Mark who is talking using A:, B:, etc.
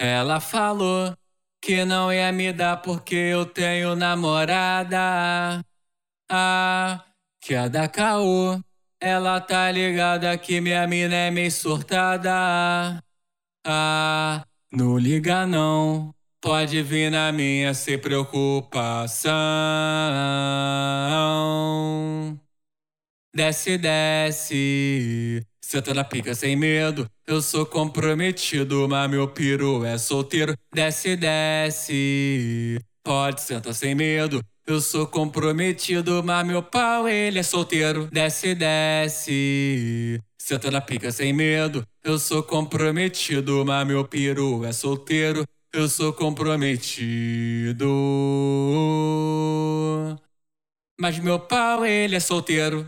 A: Ela falou que não ia me dar porque eu tenho namorada. Ah, que a da caô. Ela tá ligada que minha mina é meio surtada. Ah, não liga não. Pode vir na minha sem preocupação. Desce, desce. Senta na pica sem medo. Eu sou comprometido, mas meu piru é solteiro. Desce, desce. Pode sentar sem medo. Eu sou comprometido, mas meu pau ele é solteiro. Desce, desce. Senta na pica sem medo. Eu sou comprometido, mas meu piru é solteiro. Eu sou comprometido. Mas meu pau ele é solteiro.